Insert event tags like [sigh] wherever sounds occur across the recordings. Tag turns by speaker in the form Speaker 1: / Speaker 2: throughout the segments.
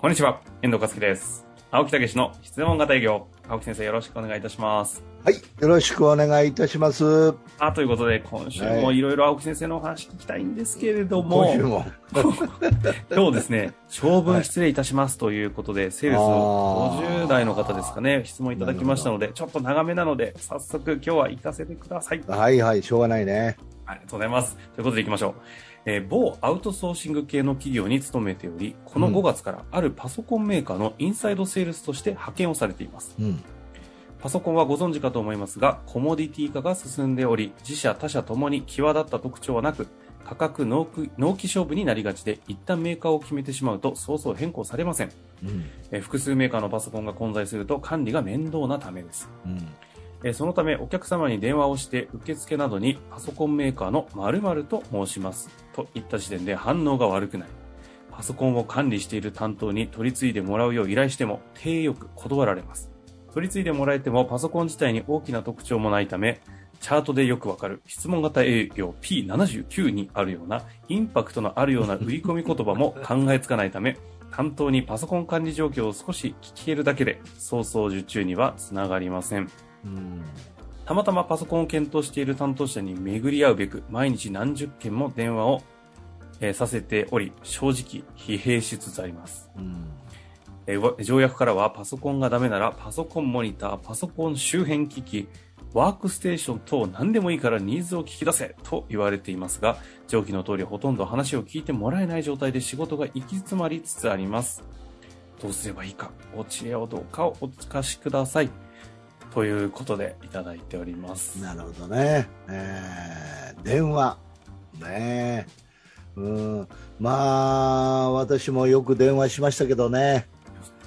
Speaker 1: こんにちは、遠藤和樹です。青木武の質問型営業。青木先生よろしくお願いいたします。
Speaker 2: はい、よろしくお願いいたします。
Speaker 1: あ、ということで、今週もいろいろ青木先生のお話聞きたいんですけれども、
Speaker 2: 今週も。[laughs]
Speaker 1: 今日ですね、長文失礼いたしますということで、セールス
Speaker 2: あー
Speaker 1: 50代の方ですかね、質問いただきましたので、ちょっと長めなので、早速今日は行かせてください。
Speaker 2: はいはい、しょうがないね。
Speaker 1: ありがとうございます。ということで行きましょう。えー某アウトソーシング系の企業に勤めており、この
Speaker 2: うん
Speaker 1: 5月からあるパソコンメーカーのインサイドセールスとして派遣をされています。
Speaker 2: うん。
Speaker 1: パソコンはご存知かと思いますが、コモディティ化が進んでおり、自社他社ともに際立った特徴はなく、価格納期勝負になりがちで、一旦メーカーを決めてしまうと、そうそう変更されません。
Speaker 2: うん。
Speaker 1: えー複数メーカーのパソコンが混在すると管理が面倒なためです。
Speaker 2: うん。
Speaker 1: えーそのためお客様に電話をして受付などにパソコンメーカーの〇〇と申しますといった時点で反応が悪くない。パソコンを管理している担当に取り次いでもらうよう依頼しても低よく断られます。取り次いでもらえてもパソコン自体に大きな特徴もないため、チャートでよくわかる質問型営業 P79 にあるようなインパクトのあるような売り込み言葉も [laughs] 考えつかないため、担当にパソコン管理状況を少し聞けるだけで、早々受注にはつながりません。
Speaker 2: うん。
Speaker 1: たまたまパソコンを検討している担当者に巡り合うべく、毎日何十件も電話を、えーさせており、正直疲弊しつつあります。
Speaker 2: うん。
Speaker 1: えーわ条約からはパソコンがダメならパソコンモニター、パソコン周辺機器、ワークステーション等何でもいいからニーズを聞き出せと言われていますが、上記の通りほとんど話を聞いてもらえない状態で仕事が行き詰まりつつあります。どうすればいいか、お知恵をどうかお聞かしください。ということでいただいております。
Speaker 2: なるほどね。えー、電話。ねうん。まあ、私もよく電話しましたけどね。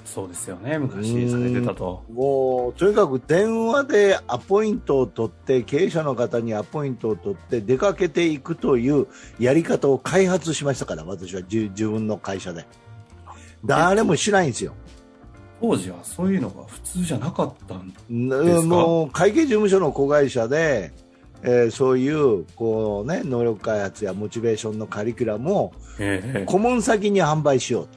Speaker 1: そうですよね、昔されてたと。
Speaker 2: もう、とにかく電話でアポイントを取って、経営者の方にアポイントを取って出かけていくというやり方を開発しましたから、私は自自分の会社で。誰もしないんですよ。
Speaker 1: 当時はそういうのが普通じゃなかったん
Speaker 2: うんもう会計事務所の子会社で、えーそういうこう、ね、能力開発やモチベーションのカリキュラムを
Speaker 1: ええ
Speaker 2: 顧問先に販売しよう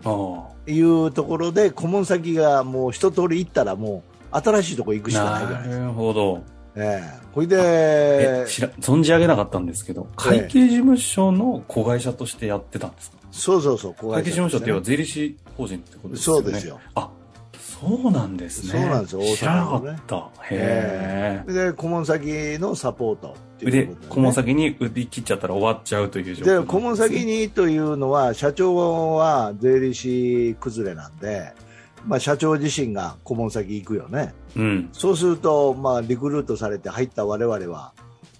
Speaker 1: あ
Speaker 2: というところで顧問先がもう一通り行ったらもう新しいところ行くしかないじゃ
Speaker 1: あ。
Speaker 2: ないですか。
Speaker 1: なるほど。
Speaker 2: ええこれで
Speaker 1: え知ら存じ上げなかったんですけど、会計事務所の子会社としてやってたんですか、
Speaker 2: そうそうそう、子
Speaker 1: 会計事務所っていうのは
Speaker 2: ね
Speaker 1: 税理士法人ってことですよね。
Speaker 2: そうですよ。
Speaker 1: あ、そうなんですね。
Speaker 2: そうなんですよ大阪のね
Speaker 1: 知らなかった。へえ。
Speaker 2: で、顧問先のサポート
Speaker 1: で
Speaker 2: うことで、ね、
Speaker 1: 顧問先に売り切っちゃったら終わっちゃうという状況
Speaker 2: で、顧問先にというのは、社長は税理士崩れなんで、まあ、社長自身が顧問先行くよね。
Speaker 1: うん。
Speaker 2: そうすると、まあ、リクルートされて入った我々は、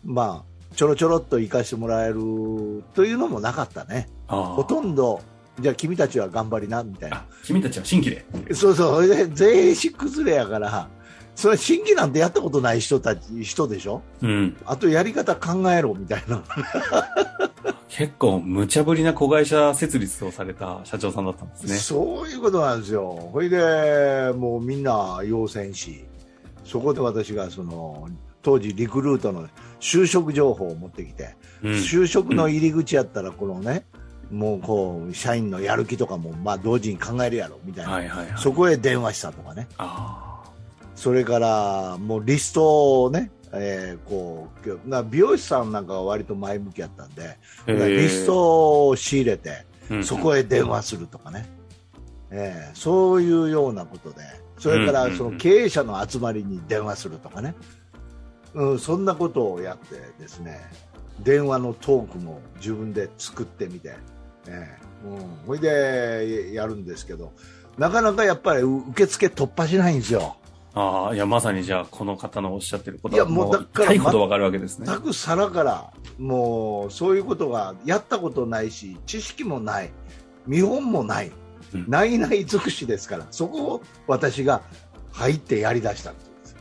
Speaker 2: まあ、ちょろちょろっと行かしてもらえるというのもなかったね。ほとんど、じゃあ君たちは頑張りな、みたいな
Speaker 1: あ。、君たちは新規で。
Speaker 2: そうそう、それで税理士崩れやから、それ新規なんてやったことない人たち、人でしょ？
Speaker 1: うん。
Speaker 2: あとやり方考えろ、みたいな。
Speaker 1: 結構無茶ぶりな子会社設立をされた社長さんだったんですね。
Speaker 2: そういうことなんですよ。ほいで、もうみんな要戦し、そこで私がその、当時リクルートの就職情報を持ってきて、
Speaker 1: うん。
Speaker 2: 就職の入り口やったらこのね、もうこう、社員のやる気とかも、まあ同時に考えるやろ、みたいな。
Speaker 1: はいはいはい。
Speaker 2: そこへ電話したとかね。
Speaker 1: あ
Speaker 2: それから、もうリストをね、えーこう、な美容師さんなんかは割と前向きやったんで、
Speaker 1: え
Speaker 2: リストを仕入れて、
Speaker 1: うん
Speaker 2: そこへ電話するとかね、えーそういうようなことで、それから
Speaker 1: うんうんうん
Speaker 2: その経営者の集まりに電話するとかね、うん、そんなことをやってですね、電話のトークも自分で作ってみて、えーうん、ほいでやるんですけど、なかなかやっぱり受付突破しないんですよ。
Speaker 1: ああ、いや、まさにじゃあ、この方のおっしゃってることは、もう、痛いほどわかるわけですね。
Speaker 2: 全く皿から、もうそういうことがやったことないし、知識もない、見本もない、
Speaker 1: うん
Speaker 2: ないない尽くしですから、そこを私が入ってやりだしたんです。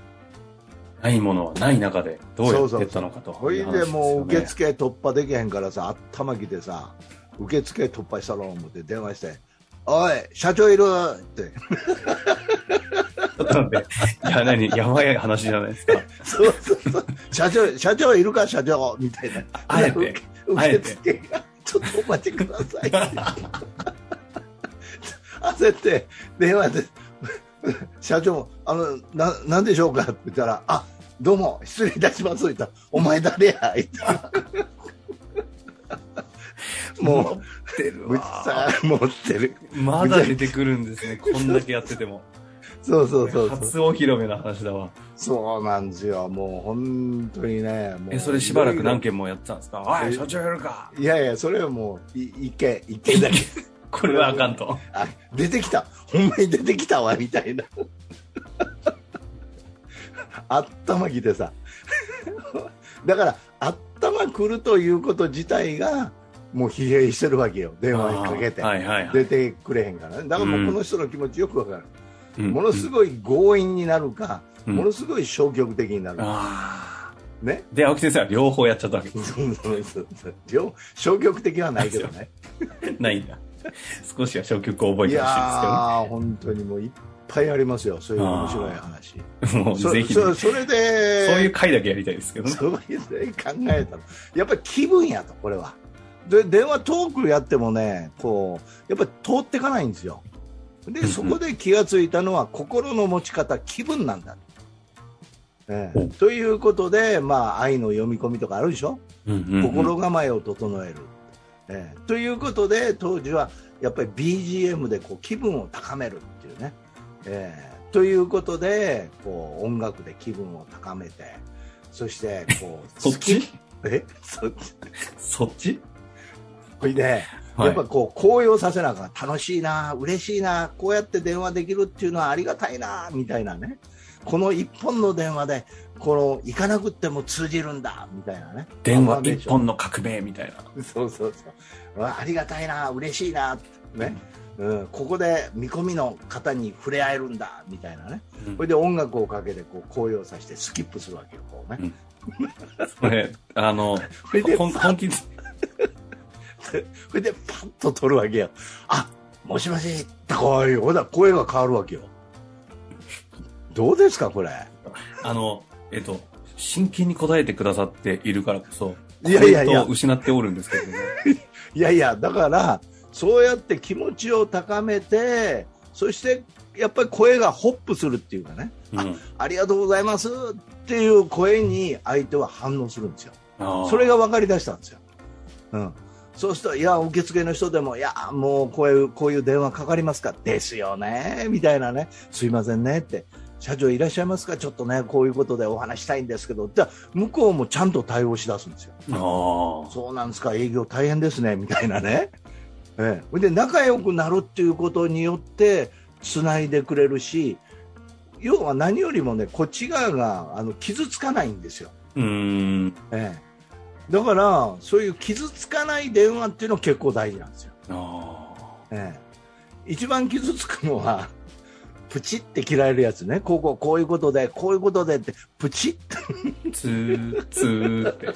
Speaker 1: ないものはない中で、どうやっていったのかと
Speaker 2: ほい
Speaker 1: いう話ですよね。
Speaker 2: でもう受付突破できへんからさ、頭きてさ、受付突破したろう思って電話して、おい、社長いるって。
Speaker 1: ちょっと待って。いや、何？やばい話じゃないですか。
Speaker 2: そうそうそう。社長、社長いるか、社長みたいな。
Speaker 1: あえて
Speaker 2: 受付が、ちょっとお待ちください。焦って電話で社長もあのななんでしょうか？って言ったらあどうも失礼いたします言ったらお前誰や？言ったもう
Speaker 1: ってる
Speaker 2: ぶちさ持ってる。
Speaker 1: まだ出てくるんですね。[laughs] こんだけやってても。
Speaker 2: そうそうそうそう。
Speaker 1: 初お披露目の話だわ。
Speaker 2: そうなんですよ。もう本当にね
Speaker 1: え、それしばらく何件もやってたんですか？おい、
Speaker 2: え
Speaker 1: 社長やるか。
Speaker 2: いやいやそれはもうい一件一件だけ。[laughs]
Speaker 1: これはあかんと。
Speaker 2: あ出てきた。ほんまに出てきたわみたいな。[laughs] 頭きてさ。だから頭くるということ自体がもう疲弊してるわけよ。電話にかけて、
Speaker 1: はいはいはい。
Speaker 2: 出てくれへんから。ねだからもうこの人の気持ちよくわかる、
Speaker 1: うん。
Speaker 2: ものすごい強引になるか、
Speaker 1: うん。
Speaker 2: ものすごい消極的になるか、
Speaker 1: あ
Speaker 2: ね。
Speaker 1: ーで、青木先生は両方やっちゃったわけ。で
Speaker 2: そうそうそう。そう両消極的はないけどね。
Speaker 1: す。[laughs] ないんだ。少しは消極を覚え
Speaker 2: いや
Speaker 1: てほしい
Speaker 2: ー本当にもういっぱいありますよ。そういう面白い話。
Speaker 1: ですけどね。もう
Speaker 2: そ
Speaker 1: ぜひね、
Speaker 2: そそれで
Speaker 1: そういう回だけやりたいですけどね。
Speaker 2: そういう考えたらやっぱり気分やとこれはで電話トークやってもねこうやっぱり通っていかないんですよ。で
Speaker 1: うん
Speaker 2: そこで気がついたのは心の持ち方気分なんだ、えということで、まあ、愛の読み込みとかあるでしょ、心構えを整える、ええ。ということで当時はやっぱり BGM でこう気分を高めるっていうね、ええ。ということでこう音楽で気分を高めてそしてこう [laughs]
Speaker 1: そっち？
Speaker 2: え？そっち？
Speaker 1: そっち？
Speaker 2: ほいで、
Speaker 1: はい。
Speaker 2: やっぱこう高揚させなあかん。楽しいな嬉しいなこうやって電話できるっていうのはありがたいなみたいなね。この一本の電話でこの行かなくても通じるんだみたいなね。
Speaker 1: 電話
Speaker 2: まあ
Speaker 1: 一本の革命みたいな。
Speaker 2: そうそうそう。わありがたいな嬉しいなね、うん、ここで見込みの方に触れ合えるんだみたいなね。
Speaker 1: うん。
Speaker 2: それで音楽をかけてこう高揚させてスキップするわけよこうね、
Speaker 1: これ、あの、[laughs]
Speaker 2: それで
Speaker 1: ほん本気で、[laughs]
Speaker 2: それでパッと取るわけよ。あもしもしってこいほら声が変わるわけよ。どうですかこれ？
Speaker 1: あの、えっと、真剣に答えてくださっているからこそ、
Speaker 2: いやいやいや。
Speaker 1: 失っておるんですけどね。[laughs]
Speaker 2: いやいやだからそうやって気持ちを高めてそしてやっぱり声がホップするっていうかね。
Speaker 1: うん。
Speaker 2: ありがとうございます。っていう声に相手は反応するんですよ。それが分かりだしたんですよ、うん、そうするといや受付の人でもいやもうこういうこういう電話かかりますか？ですよね。みたいなね。すいませんねって。社長いらっしゃいますか？ちょっとねこういうことでお話したいんですけど。じゃあ向こうもちゃんと対応しだすんですよ。
Speaker 1: あー。
Speaker 2: そうなんですか。営業大変ですね。みたいなね、ええ、で仲良くなるっていうことによってつないでくれるし要は何よりもねこっち側があの傷つかないんですよ。
Speaker 1: うーん。
Speaker 2: ええ、だからそういう傷つかない電話っていうの結構大事なんですよ、
Speaker 1: あ
Speaker 2: ええ、一番傷つくのはプチって切られるやつね。こうこうこういうことでこういうことでってプチって。
Speaker 1: ーつー、つーって。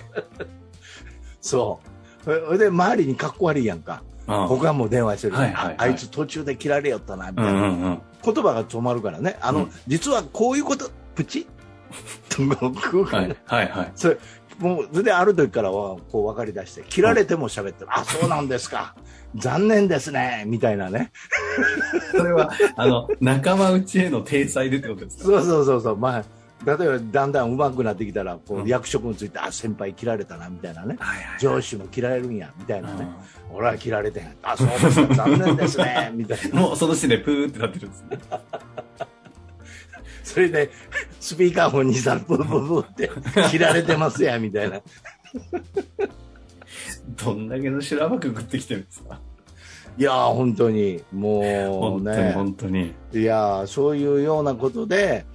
Speaker 1: [laughs]
Speaker 2: そう。それで周りにかっこ悪いやんか。
Speaker 1: あー
Speaker 2: 他も電話してる、
Speaker 1: はいはいはい。
Speaker 2: ああいつ途中で切られよったなみた
Speaker 1: う
Speaker 2: いな、
Speaker 1: んうんうん。
Speaker 2: 言葉が止まるからね。あの、
Speaker 1: うん。
Speaker 2: 実はこういうことプチ？[laughs]
Speaker 1: は。
Speaker 2: 間
Speaker 1: いはいはい。
Speaker 2: それもうそれである時からはこう分かり出して切られても喋ってる、あそうなんですか。残念ですね。みたいなね。[laughs]
Speaker 1: それは、あの、仲間内への体裁でってことですか？
Speaker 2: そうそうそうそう。まあ例えばだんだん上手くなってきたらこ
Speaker 1: う
Speaker 2: うん。役職について、あ先輩切られたなみたいなね。
Speaker 1: はいはい。
Speaker 2: 上司も切られるんやみたいなね。
Speaker 1: う
Speaker 2: 俺は切られてへん。あそうですか。残念ですね。[laughs] みたいな。
Speaker 1: んもうその時点でプーってなってるんですね。
Speaker 2: それでスピーカーフォンにさブーブーブーって切られてますやみたいな。
Speaker 1: どんだけの修羅場くぐってきてるんですか？
Speaker 2: いやー本当に。もうね。
Speaker 1: 本当に。
Speaker 2: いやーそういうようなことで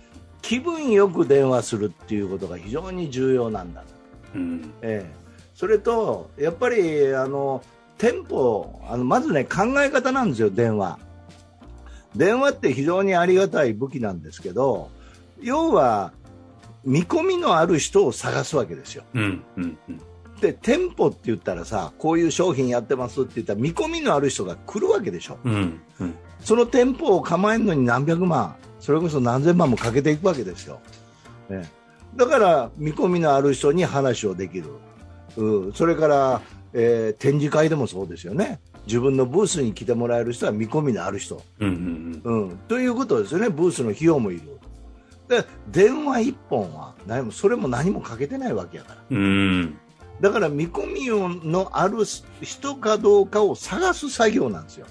Speaker 2: 気分よく電話するっていうことが非常に重要なんだ、
Speaker 1: うん。
Speaker 2: ええ、それとやっぱりあのテンポあのまずね考え方なんですよ電話電話って非常にありがたい武器なんですけど要は見込みのある人を探すわけですよ
Speaker 1: うんうんうん。
Speaker 2: で店舗って言ったらさこういう商品やってますって言ったら見込みのある人が来るわけでしょ
Speaker 1: うんうん。
Speaker 2: その店舗を構えるのに何百万それこそ何千万もかけていくわけですよ、ね、だから見込みのある人に話をできる、うん、それからえー展示会でもそうですよね。自分のブースに来てもらえる人は見込みのある人。
Speaker 1: うんうん
Speaker 2: うん、ということですよね、ブースの費用もいる。で電話1本は何もそれも何もかけてないわけやから。
Speaker 1: うん。うん。
Speaker 2: だから見込みのある人かどうかを探す作業なんですよ。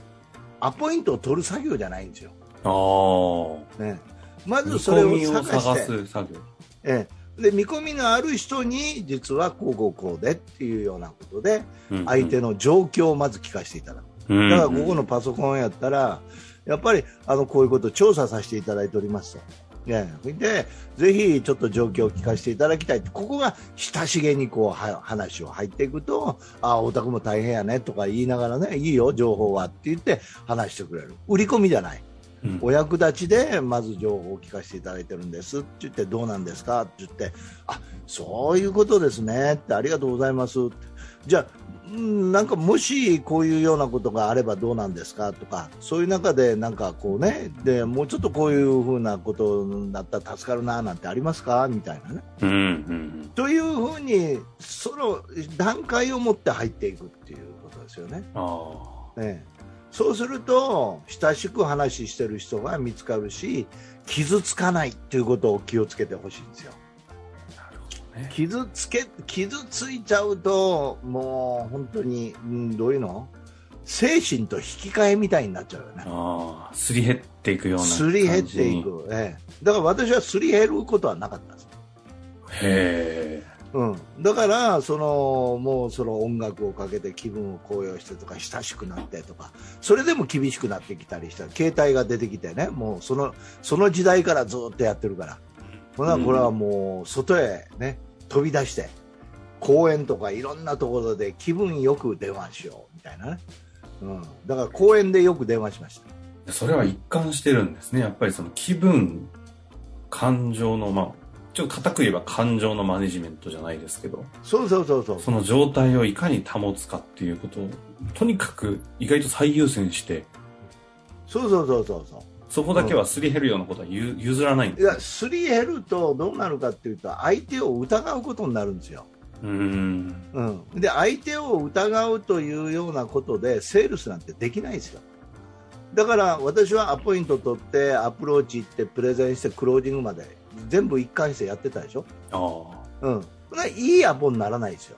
Speaker 2: アポイントを取る作業じゃないんですよ。
Speaker 1: ああ。
Speaker 2: ね、まず
Speaker 1: 見
Speaker 2: それを探して
Speaker 1: 探す作業。
Speaker 2: ええ、で見込みのある人に実はこうこうこうでっていうようなことで
Speaker 1: うん
Speaker 2: 相手の状況をまず聞かせていただく。
Speaker 1: うん。
Speaker 2: だからここのパソコンやったら、やっぱりあのこういうことを調査させていただいておりますと。ね、でぜひちょっと状況を聞かせていただきたいここが親しげにこうは話を入っていくとあお宅も大変やねとか言いながらねいいよ、情報はって言って話してくれる。売り込みじゃない
Speaker 1: うん。
Speaker 2: お役立ちでまず情報を聞かせていただいてるんですって言ってどうなんですかって言ってあそういうことですねってありがとうございますって。じゃあうんなんかもしこういうようなことがあればどうなんですかとかそういう中でなんかこうねでもうちょっとこういうふうなことになったら助かるななんてありますかみたいなね。
Speaker 1: うんうん
Speaker 2: というふうにその段階を持って入っていくっていうことですよね。
Speaker 1: あ
Speaker 2: ええ、そうすると親しく話してる人が見つかるし傷つかないっていうことを気をつけてほしいんですよ。傷つけ傷ついちゃうともう本当に、うん、どういうの？精神と引き換えみたいになっちゃうよね
Speaker 1: ああ、すり減っていくような感じ
Speaker 2: すり減ってい。く、ええ、だから私はすり減ることはなかったんです
Speaker 1: へえ。
Speaker 2: うん、だからそのもうその音楽をかけて気分を高揚してとか親しくなってとかそれでも厳しくなってきたりした。携帯が出てきてねもうそのその時代からずっとやってるから。ほなこれはもう外へね飛び出して公園とかいろんなところで気分よく電話しようみたいなね、うん、だから公園でよく電話しました。
Speaker 1: それは一貫してるんですね。やっぱりその気分、感情の、まあ、ちょっと固く言えば感情のマネジメントじゃないですけど、
Speaker 2: そうそうそうそう
Speaker 1: その状態をいかに保つかっていうことを、とにかく意外と最優先して、
Speaker 2: そうそうそうそうそう
Speaker 1: そこだけはすり減るようなことはゆ譲らないん
Speaker 2: いや、
Speaker 1: です、
Speaker 2: すり減るとどうなるかっていうと、相手を疑うことになるんですよ。
Speaker 1: うーん。
Speaker 2: うん、で、相手を疑うというようなことで、セールスなんてできないですよ。だから私はアポイント取って、アプローチ行って、プレゼンして、クロージングまで、全部一貫してやってたでしょ？
Speaker 1: ああ。
Speaker 2: うん。いいアポにならないですよ。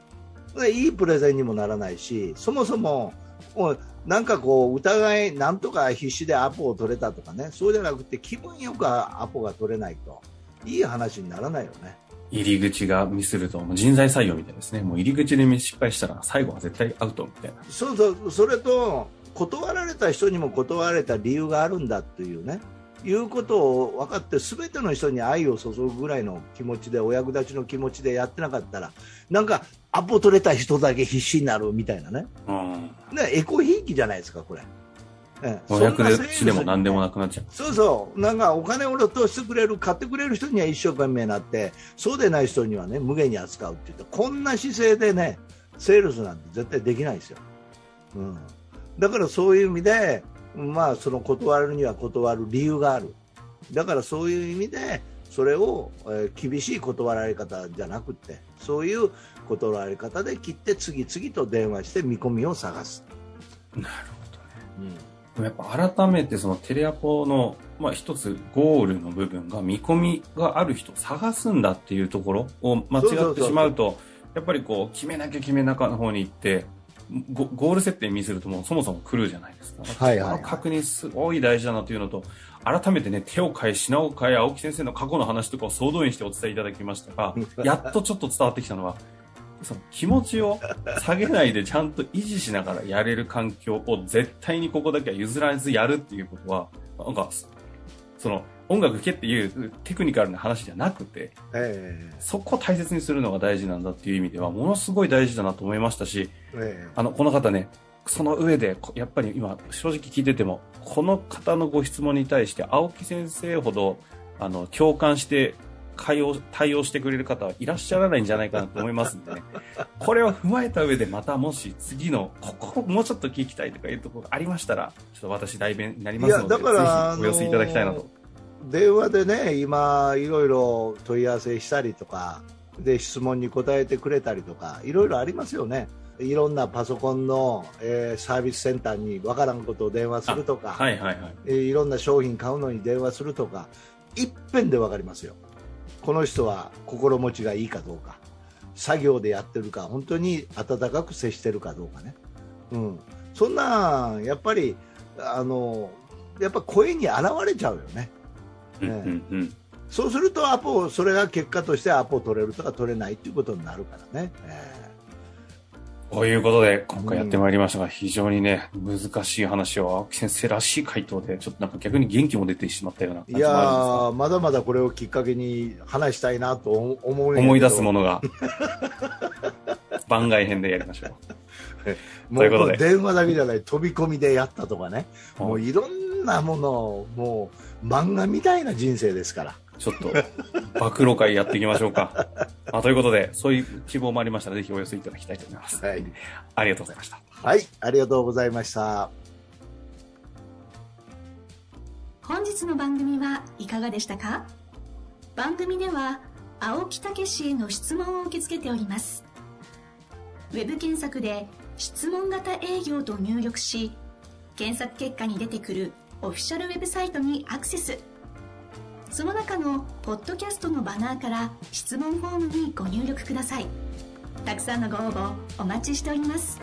Speaker 2: いいプレゼンにもならないし、そもそも、もうなんかこう、疑い、なんとか必死でアポを取れたとかね、そうじゃなくて、気分よくアポが取れないと、いい話にならないよね。
Speaker 1: 入り口がミスると、もう人材採用みたいですね。もう入り口で失敗したら最後は絶対アウトみたいな。
Speaker 2: そうそう、それと、断られた人にも断られた理由があるんだというね、いうことを分かって、すべての人に愛を注ぐぐらいの気持ちで、お役立ちの気持ちでやってなかったら、なんか、アポ取れた人だけ必死になるみたいなね。
Speaker 1: うん。
Speaker 2: ね、エコひいきじゃないですか、これ。ええ
Speaker 1: お役立ちでも何でもなくなっちゃう。
Speaker 2: そうそう、なんかお金を落としてくれる、買ってくれる人には一生懸命なって、そうでない人にはね、無限に扱うって言って、こんな姿勢でね、セールスなんて絶対できないですよ。うん。だからそういう意味で、まあ、その断るには断る理由がある。だからそういう意味で、それを、えー厳しい断られ方じゃなくて、そういう断られ方で切って次々と電話して見込みを探す。
Speaker 1: なるほどね。
Speaker 2: うん
Speaker 1: やっぱ改めてそのテレアポの、まあ一つゴールの部分が見込みがある人を探すんだっていうところを間違ってしまうと、やっぱりこう決めなきゃ決めなかの方に行って、ゴゴール設定ミスるともうそもそも来るじゃないですか。
Speaker 2: はいはいはい。
Speaker 1: 確認すごい大事だなというのと、改めてね、手を変え、品を変え、青木先生の過去の話とかを総動員してお伝えいただきましたが、やっとちょっと伝わってきたのは、その気持ちを下げないでちゃんと維持しながらやれる環境を絶対にここだけは譲らずやるっていうことは、なんか、その音楽聴けっていうテクニカルな話じゃなくて、
Speaker 2: え。
Speaker 1: そこを大切にするのが大事なんだっていう意味では、ものすごい大事だなと思いましたし、
Speaker 2: ええ
Speaker 1: あの、この方ね、その上で、こやっぱり今、正直聞いてても、この方のご質問に対して、青木先生ほど、あの、共感して、対応、対応してくれる方はいらっしゃらないんじゃないかなと思いますんでね。[laughs] これを踏まえた上で、またもし次の、ここもうちょっと聞きたいとかいうところがありましたら、ちょっと私代弁になりますので、ぜひお寄せいただきたいなと。
Speaker 2: 電話でね、今、いろいろ問い合わせしたりとか、で質問に答えてくれたりとか、いろいろありますよね。いろんなパソコンの、えーサービスセンターにわからんことを電話するとか、
Speaker 1: はいはいはい。
Speaker 2: えーいろんな商品買うのに電話するとか一遍で分かりますよ。この人は心持ちがいいかどうか作業でやってるか本当に温かく接してるかどうかね、うん、そんなんやっぱりあのやっぱ声に現れちゃうよね。
Speaker 1: うんうんうん。
Speaker 2: そうするとアポそれが結果としてアポを取れるとか取れないということになるからね、え
Speaker 1: ということで、今回やってまいりましたが、非常にね、難しい話を青木先生らしい回答で、ちょっとなんか逆に元気も出てしまったような感
Speaker 2: ーいや
Speaker 1: じもあ
Speaker 2: ーまだまだこれをきっかけに話したいなと思うんやけど
Speaker 1: るんですが、思い出すものが、[laughs] 番外編でやりましょ
Speaker 2: も [laughs]
Speaker 1: ということで。
Speaker 2: 電話だけじゃない飛び込みでやったとかね。
Speaker 1: う。
Speaker 2: もういろんなものをもう漫画みたいな人生ですから
Speaker 1: ちょっと、暴露会やっていきましょうか。まあ、ということで、そういう希望もありましたら、ぜひお寄せいただきたいと思います。
Speaker 2: はい、
Speaker 1: ありがとうございました。
Speaker 2: はい、ありがとうございました
Speaker 3: 本日の番組はいかがでしたか？番組では青木武氏への質問を受け付けておりますウェブ検索で「質問型営業」と入力し検索結果に出てくるオフィシャルウェブサイトにアクセスその中のポッドキャストのバナーから質問フォームにご入力ください。たくさんのご応募お待ちしております。